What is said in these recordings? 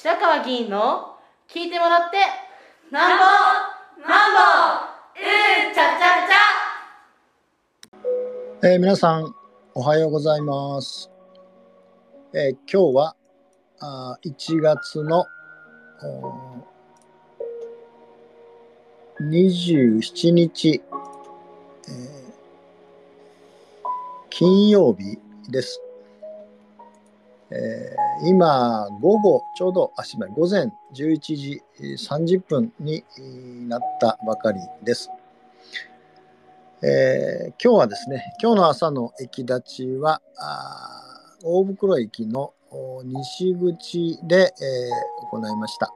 白川議員の聞いてもらってなんぼなんぼうんちゃちゃちゃ、えー、皆さんおはようございます、えー、今日はあ1月の27日、えー、金曜日です。えー、今、午後、ちょうど、あ、すみません、午前11時30分になったばかりです。えー、今日はですね、今日の朝の駅立ちは、あ大袋駅の西口で、えー、行いました。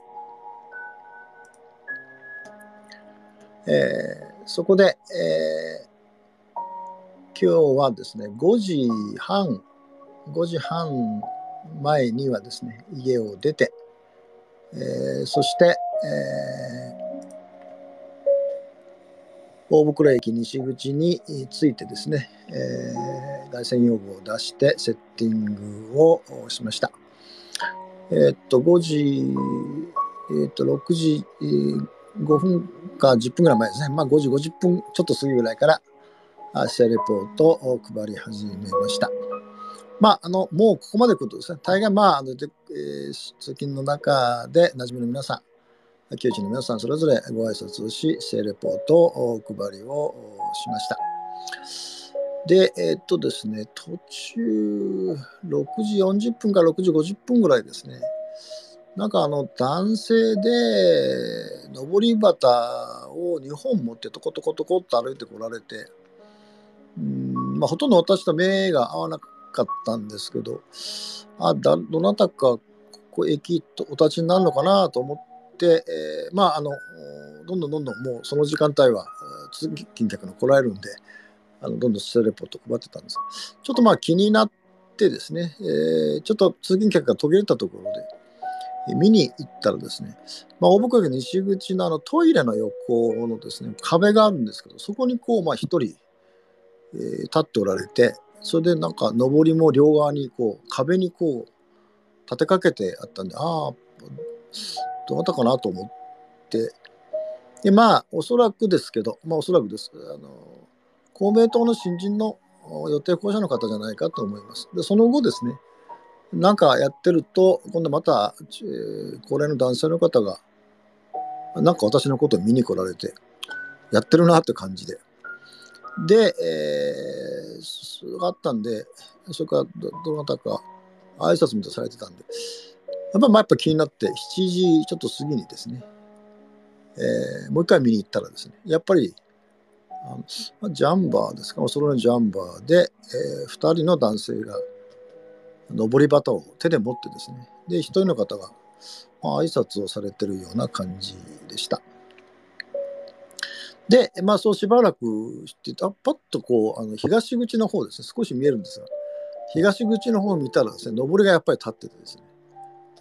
えー、そこで、えー、今日はですね、5時半、5時半前にはですね、家を出て、えー、そして、えー、大袋駅西口についてですね、えー、外線用具を出してセッティングをしました。えー、っと、5時、えー、っと、6時5分か10分ぐらい前ですね、まあ、5時50分ちょっと過ぎぐらいから、試合レポートを配り始めました。まあ、あの、もうここまで来るとですね、大概まあ、あのでえー、通勤の中で馴染みの皆さん、旧知の皆さんそれぞれご挨拶をし、試レポートをお配りをしました。で、えー、っとですね、途中、6時40分から6時50分ぐらいですね、なんかあの男性で上り旗を2本持ってトコトコトコっと歩いてこられて、うんまあ、ほとんど私と目が合わなくかったんですけど、あだどなたかここ駅とお立ちになるのかなと思って、えー、まああのどんどんどんどんもうその時間帯は通勤客の来られるんで、あのどんどんステレポート配ってたんです。ちょっとまあ気になってですね、えー、ちょっと通勤客が途切れたところで、見に行ったらですね、まあ、大袋駅西口のあのトイレの横のですね、壁があるんですけど、そこにこう、まあ一人、えー、立っておられて、それでなんか上りも両側にこう壁にこう立てかけてあったんでああどなたかなと思って。でまあおそらくですけどまあおそらくです。あの公明党の新人の予定候補者の方じゃないかと思います。でその後ですねなんかやってると今度また、えー、高齢の男性の方がなんか私のことを見に来られてやってるなって感じで。で、えー、があったんで、それからどどなたか挨拶みたいされてたんで、やっぱまあやっぱ気になって、7時ちょっと過ぎにですね、えー、もう一回見に行ったらですね、やっぱり、あのジャンバーですか、お揃いのジャンバーで、えー、2人の男性が、上り旗を手で持ってですね、で、1人の方が、まあ、挨拶をされてるような感じでした。で、まあ、そうしばらくしてた、パッとこう、あの東口の方ですね、少し見えるんですが、東口の方を見たらですね、上りがやっぱり立っててですね、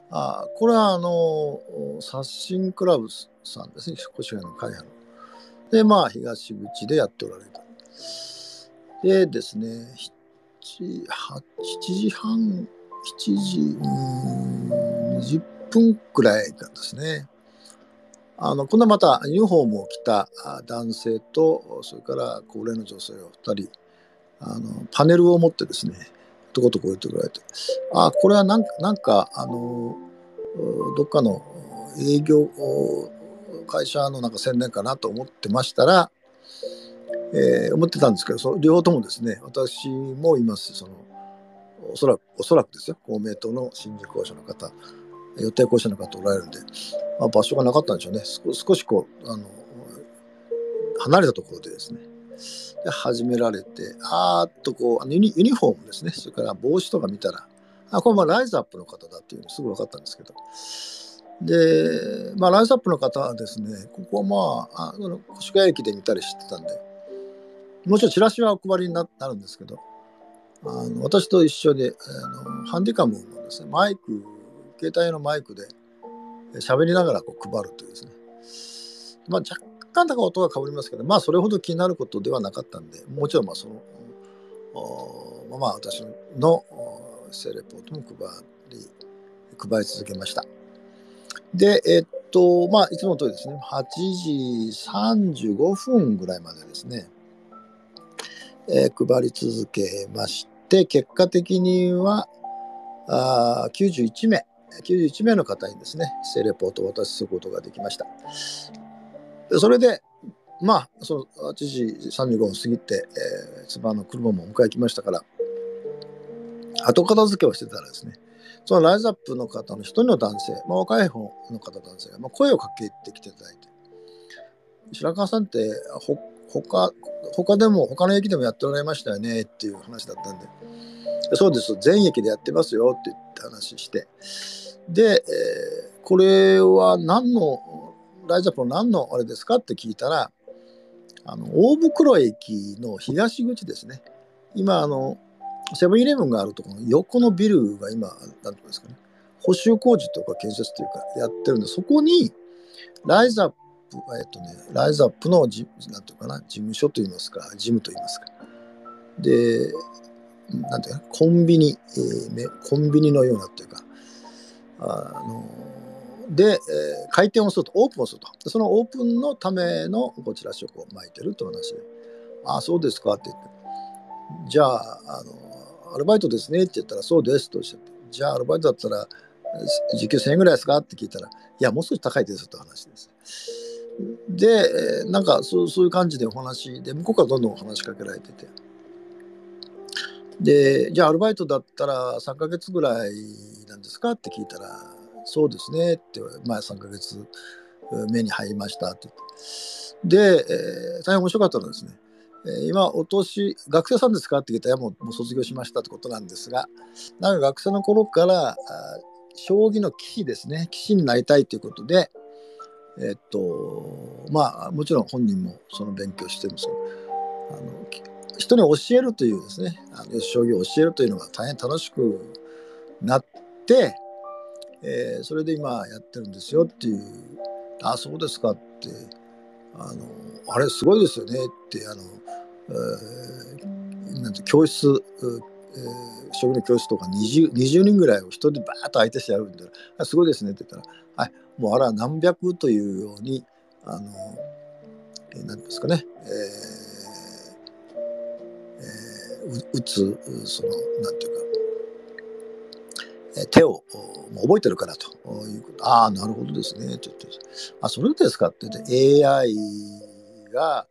あこれはあの、刷新クラブさんですね、越谷の会派の。で、まあ、東口でやっておられた。でですね、7, 7時半、7時、うん、20分くらいかですね。あの今度はまたユニフォームを着た男性とそれから高齢の女性を2人あのパネルを持ってですねとことこ言ってくられてあこれはなんかなんかあのどっかの営業会社のなんか宣伝かなと思ってましたら、えー、思ってたんですけどそ両方ともですね私もいますそのおそらくおそらくですよ公明党の新宿校舎の方予定校舎の方おられるんでまあ、場所がなかったんでしょうね。少しこう、あの、離れたところでですね、で始められて、あーっとこう、あのユニユニフォームですね、それから帽子とか見たら、あ、これまあライズアップの方だっていうのすぐ分かったんですけど、で、まあ、ライズアップの方はですね、ここはまあ、あの越谷駅で見たりしてたんで、もちろんチラシはお配りになるんですけど、あの私と一緒であのハンディカムのですね、マイク、携帯のマイクで、喋りながらこう配るというですね。まあ、若干だか音がかぶりますけど、まあ、それほど気になることではなかったんで、もちろん、まあ、その、まあ、私の性レポートも配り、配り続けました。で、えっと、まあ、いつもの通りですね、8時35分ぐらいまでですね、えー、配り続けまして、結果的には、あ91名、91名の方にですね、性レポートをお渡しすることができました。それで、まあ、その8時35分過ぎて、えー、妻の車も迎え来ましたから、後片付けをしてたらですね、そのライズアップの方の一人の男性、まあ、若い方の方男性が、まあ、声をかけてきていただいて、白川さんってほ他他でも他の駅でもやっておられましたよねっていう話だったんで、そうです、全駅でやってますよって言って話して、で、えー、これは何の、ライズアップの何のあれですかって聞いたら、あの大袋駅の東口ですね。今、あの、セブンイレブンがあるところの横のビルが今、なんていうんですかね、補修工事とか建設というかやってるんで、そこに、ライズアップ、えっとね、ライズアップのじ、なんていうかな、事務所といいますか、事務といいますか。で、なんていうか、コンビニ、えー、コンビニのようなというか、あので、えー、開店をすると、オープンをすると。そのオープンのためのこちら色を巻いてるという話で、ああ、そうですかって言って、じゃあ、あの、アルバイトですねって言ったら、そうですとおっしゃって、じゃあ、アルバイトだったら、時給1000円ぐらいですかって聞いたら、いや、もう少し高いですという話です。で、なんかそうそういう感じでお話で、向こうからどんどん話しかけられてて、で、じゃあアルバイトだったら3ヶ月ぐらいなんですか？って聞いたら、そうですねって、まあ3ヶ月目に入りましたって言って。で、えー、大変面白かったのですね、今、お年、学生さんですか？って聞いたら、もうもう卒業しましたってことなんですが、なんか学生の頃から、将棋の棋士ですね、棋士になりたいということで、えっと、まあ、もちろん本人もその勉強してるんですけど、あの人に教えるというですね、あの将棋を教えるというのが大変楽しくなって、えー、それで今やってるんですよっていう、あ、そうですかって、あの、あれすごいですよねって、あの、えー、なんて教室、えー、将棋の教室とか 20, 20人ぐらいを人でバーッと相手してやるんで、すごいですねって言ったら、はい、もうあら何百というように、あの、えー、なんですかね、えー打つそのなんていうか手を覚えてるからということ。ああなるほどですね。ちょっとあそれですかって言って AI が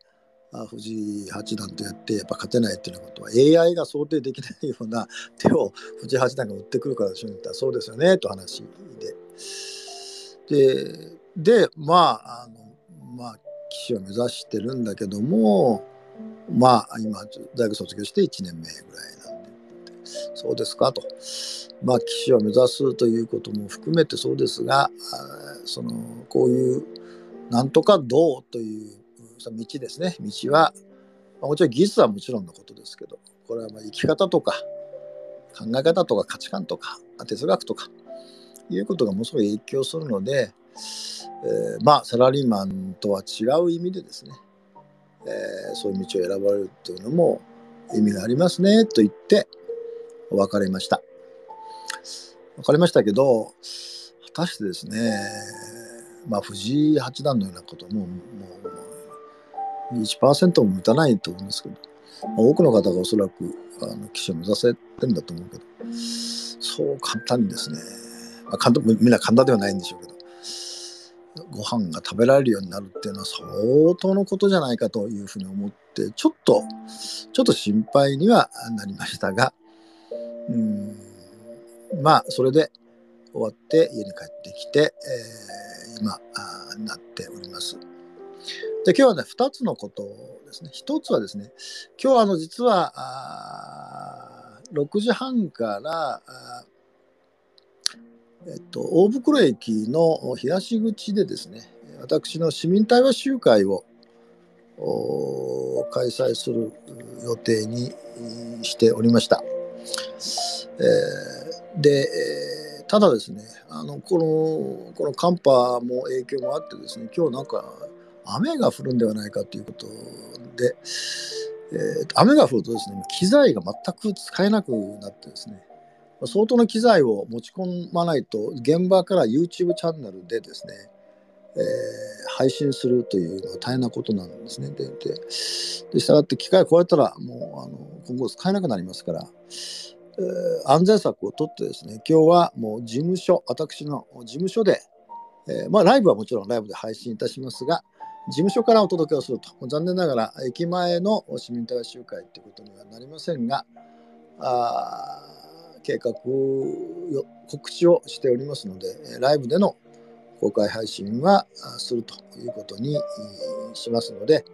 藤井八段とやってやっぱ勝てないっていうことは AI が想定できないような手を藤井八段が打ってくるからでしょうったらそうですよねと話で。ででまああのまあ棋士を目指してるんだけどもまあ今大学卒業して1年目ぐらいなんでそうですかと。まあ棋士を目指すということも含めてそうですがそのこういうなんとかどうという道ですね。道はまあもちろん技術はもちろんのことですけどこれはまあ生き方とか考え方とか価値観とか哲学とかいうことがものすごい影響するので、えー、まあサラリーマンとは違う意味でですねえー、そういう道を選ばれるというのも意味がありますねと言って別れました。別れましたけど果たしてですねまあ藤井八段のようなことももう1%も満たないと思うんですけど、多くの方がおそらくあの棋士を目指せてるんだと思うけどそう簡単にですね、まあ、簡単みんな簡単ではないんでしょうけどご飯が食べられるようになるっていうのは相当のことじゃないかというふうに思ってちょっとちょっと心配にはなりましたがうんまあそれで終わって家に帰ってきて、えー、今あなっております。で今日はね2つのことですね1つはですね今日あの実は6時半からえっと、大袋駅の東口でですね、私の市民対話集会を開催する予定にしておりました。えー、で、ただですね、あのこのこの寒波も影響もあってですね、今日なんか雨が降るんではないかということで、えー、雨が降るとですね、機材が全く使えなくなってですね、相当の機材を持ち込まないと現場から YouTube チャンネルでですね、えー、配信するというのは大変なことなんですね。で、で、したがって機械を壊れたらもうあの今後使えなくなりますから、えー、安全策をとってですね、今日はもう事務所、私の事務所で、えー、まあライブはもちろんライブで配信いたしますが、事務所からお届けをすると。残念ながら駅前の市民大集会ということにはなりませんが、あ計画告知をしておりますので、ライブでの公開配信はするということにしますので、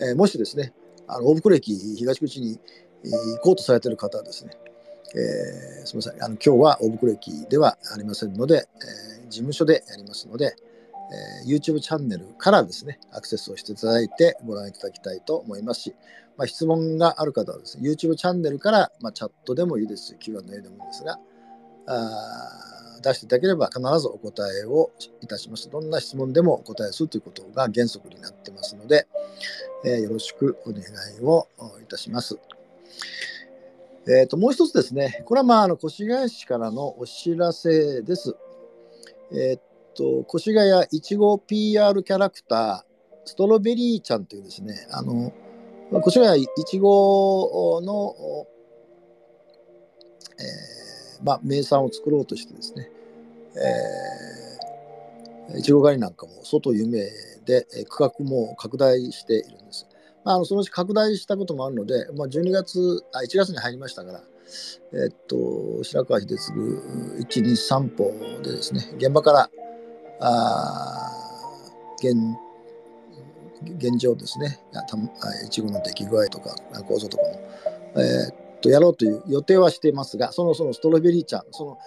えもしですね、あの大袋駅東口に行こうとされている方はですね、えー、すみませんあの今日は大袋駅ではありませんので、え、事務所でやりますので、え、YouTube チャンネルからですね、アクセスをしていただいてご覧いただきたいと思いますし、まあ、質問がある方はですね、YouTube チャンネルから、まあ、チャットでもいいですし、Q&A でもいいですが、あ出していただければ必ずお答えをいたします。どんな質問でもお答えするということが原則になってますので、えー、よろしくお願いをいたします。えー、ともう一つですね、これはまああの越谷市からのお知らせです。えー、と、越谷いちご PR キャラクター、ストロベリーちゃんというですね、あの、越谷いちごの、えー、まあ、名産を作ろうとしてですね、えー、いちご狩りなんかも外有名で、区画も拡大しているんです。まあ、あのそのうち拡大したこともあるので、まあ、12月、あ、1月に入りましたから、えっと、白川秀次1、2、3歩でですね、現場から現現状ですね、いちごの出来具合とか構造とかも、えー、っとやろうという予定はしていますが、そのそのストロベリーちゃん、その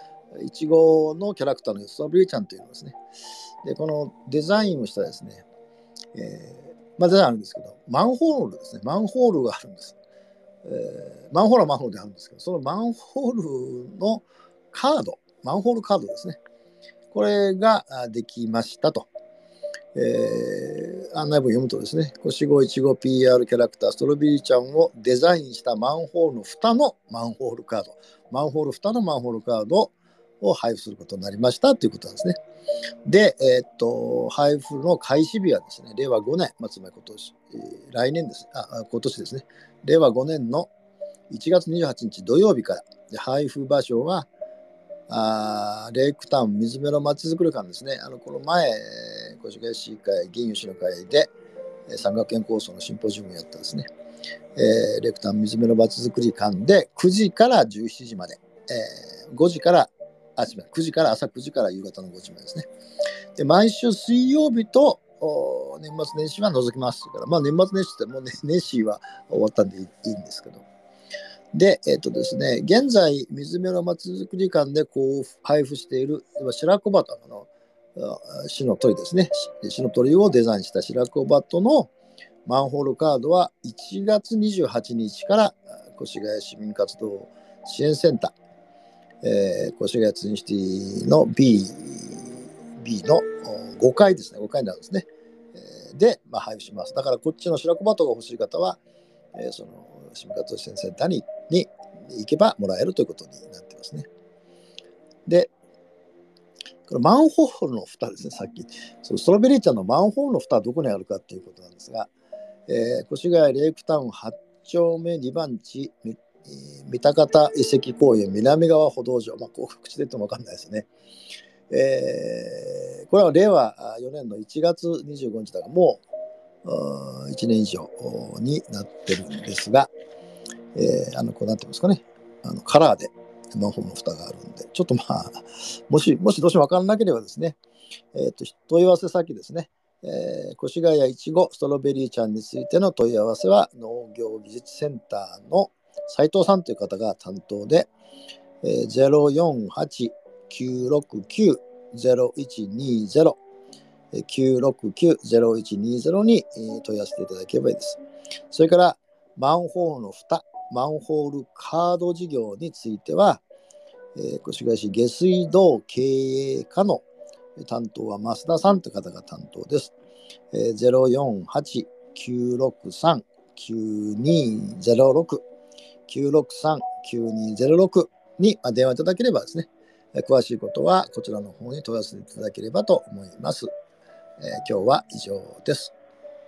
いちごのキャラクターのストロベリーちゃんというのですね、でこのデザインをしたですね、えー、まあ、デザインあるんですけど、マンホールですね、マンホールがあるんです。えー、マンホールはマンホールであるんですけど、そのマンホールのカード、マンホールカードですね。これができましたと。えー、案内文読むとですね、星5 1 5 PR キャラクターストロベリーちゃんをデザインしたマンホールの蓋のマンホールカード、マンホール蓋のマンホールカードを配布することになりましたということなんですね。で、えー、っと、配布の開始日はですね、令和5年、まあ、つまり今年、えー、来年です、あ、今年ですね、令和5年の1月28日土曜日から、で配布場所はあレイクタウン水辺のまちづくり館ですね。あのこの前、越谷市議会議員有志の会で三学園構想のシンポジウムをやったですね、えー、レイクタウン水辺のまちづくり館で9時から17時まで、えー、5時からあ、違う、9時から朝9時から夕方の5時までですね。で毎週水曜日と年末年始は除きますから、まあ年末年始ってもう、ね、年始は終わったんでいいんですけど、で、えっ、とですね、現在、水辺のまちづくり館でこう配布している、白子バトの死の鳥ですね、死の鳥をデザインした白子バトのマンホールカードは1月28日から越谷市民活動支援センター、えー、越谷ツインシティの B, B の5階ですね、5階なんですね。で、まあ、配布します。だからこっちの白子バトが欲しい方は、えー、その市民活動支援センターに行っに行けばもらえるということになってますね。で、これマンホールの蓋ですね、さっき。そのストロベリーちゃんのマンホールの蓋はどこにあるかということなんですが、えー、越谷レイクタウン8丁目2番地、三鷹方遺跡公園南側歩道上、まあ、こう口で言っても分かんないですね。えー、これは令和4年の1月25日だからもう1年以上になってるんですが、えー、あの、こうなってますかね。あの、カラーでマンホールの蓋があるんで、ちょっとまあ、もし、もしどうしてもわからなければですね、えっ、ー、と、問い合わせ先ですね、えー、越谷いちごストロベリーちゃんについての問い合わせは農業技術センターの斉藤さんという方が担当で、えー、048-969-0120 969-0120に問い合わせていただければいいです。それから、マンホールの蓋、マンホールカード事業については、えー、越谷市下水道経営課の担当は増田さんという方が担当です。えー、048-963-9206 963-9206に電話いただければですね、詳しいことはこちらの方に問い合わせていただければと思います。えー今日は以上です。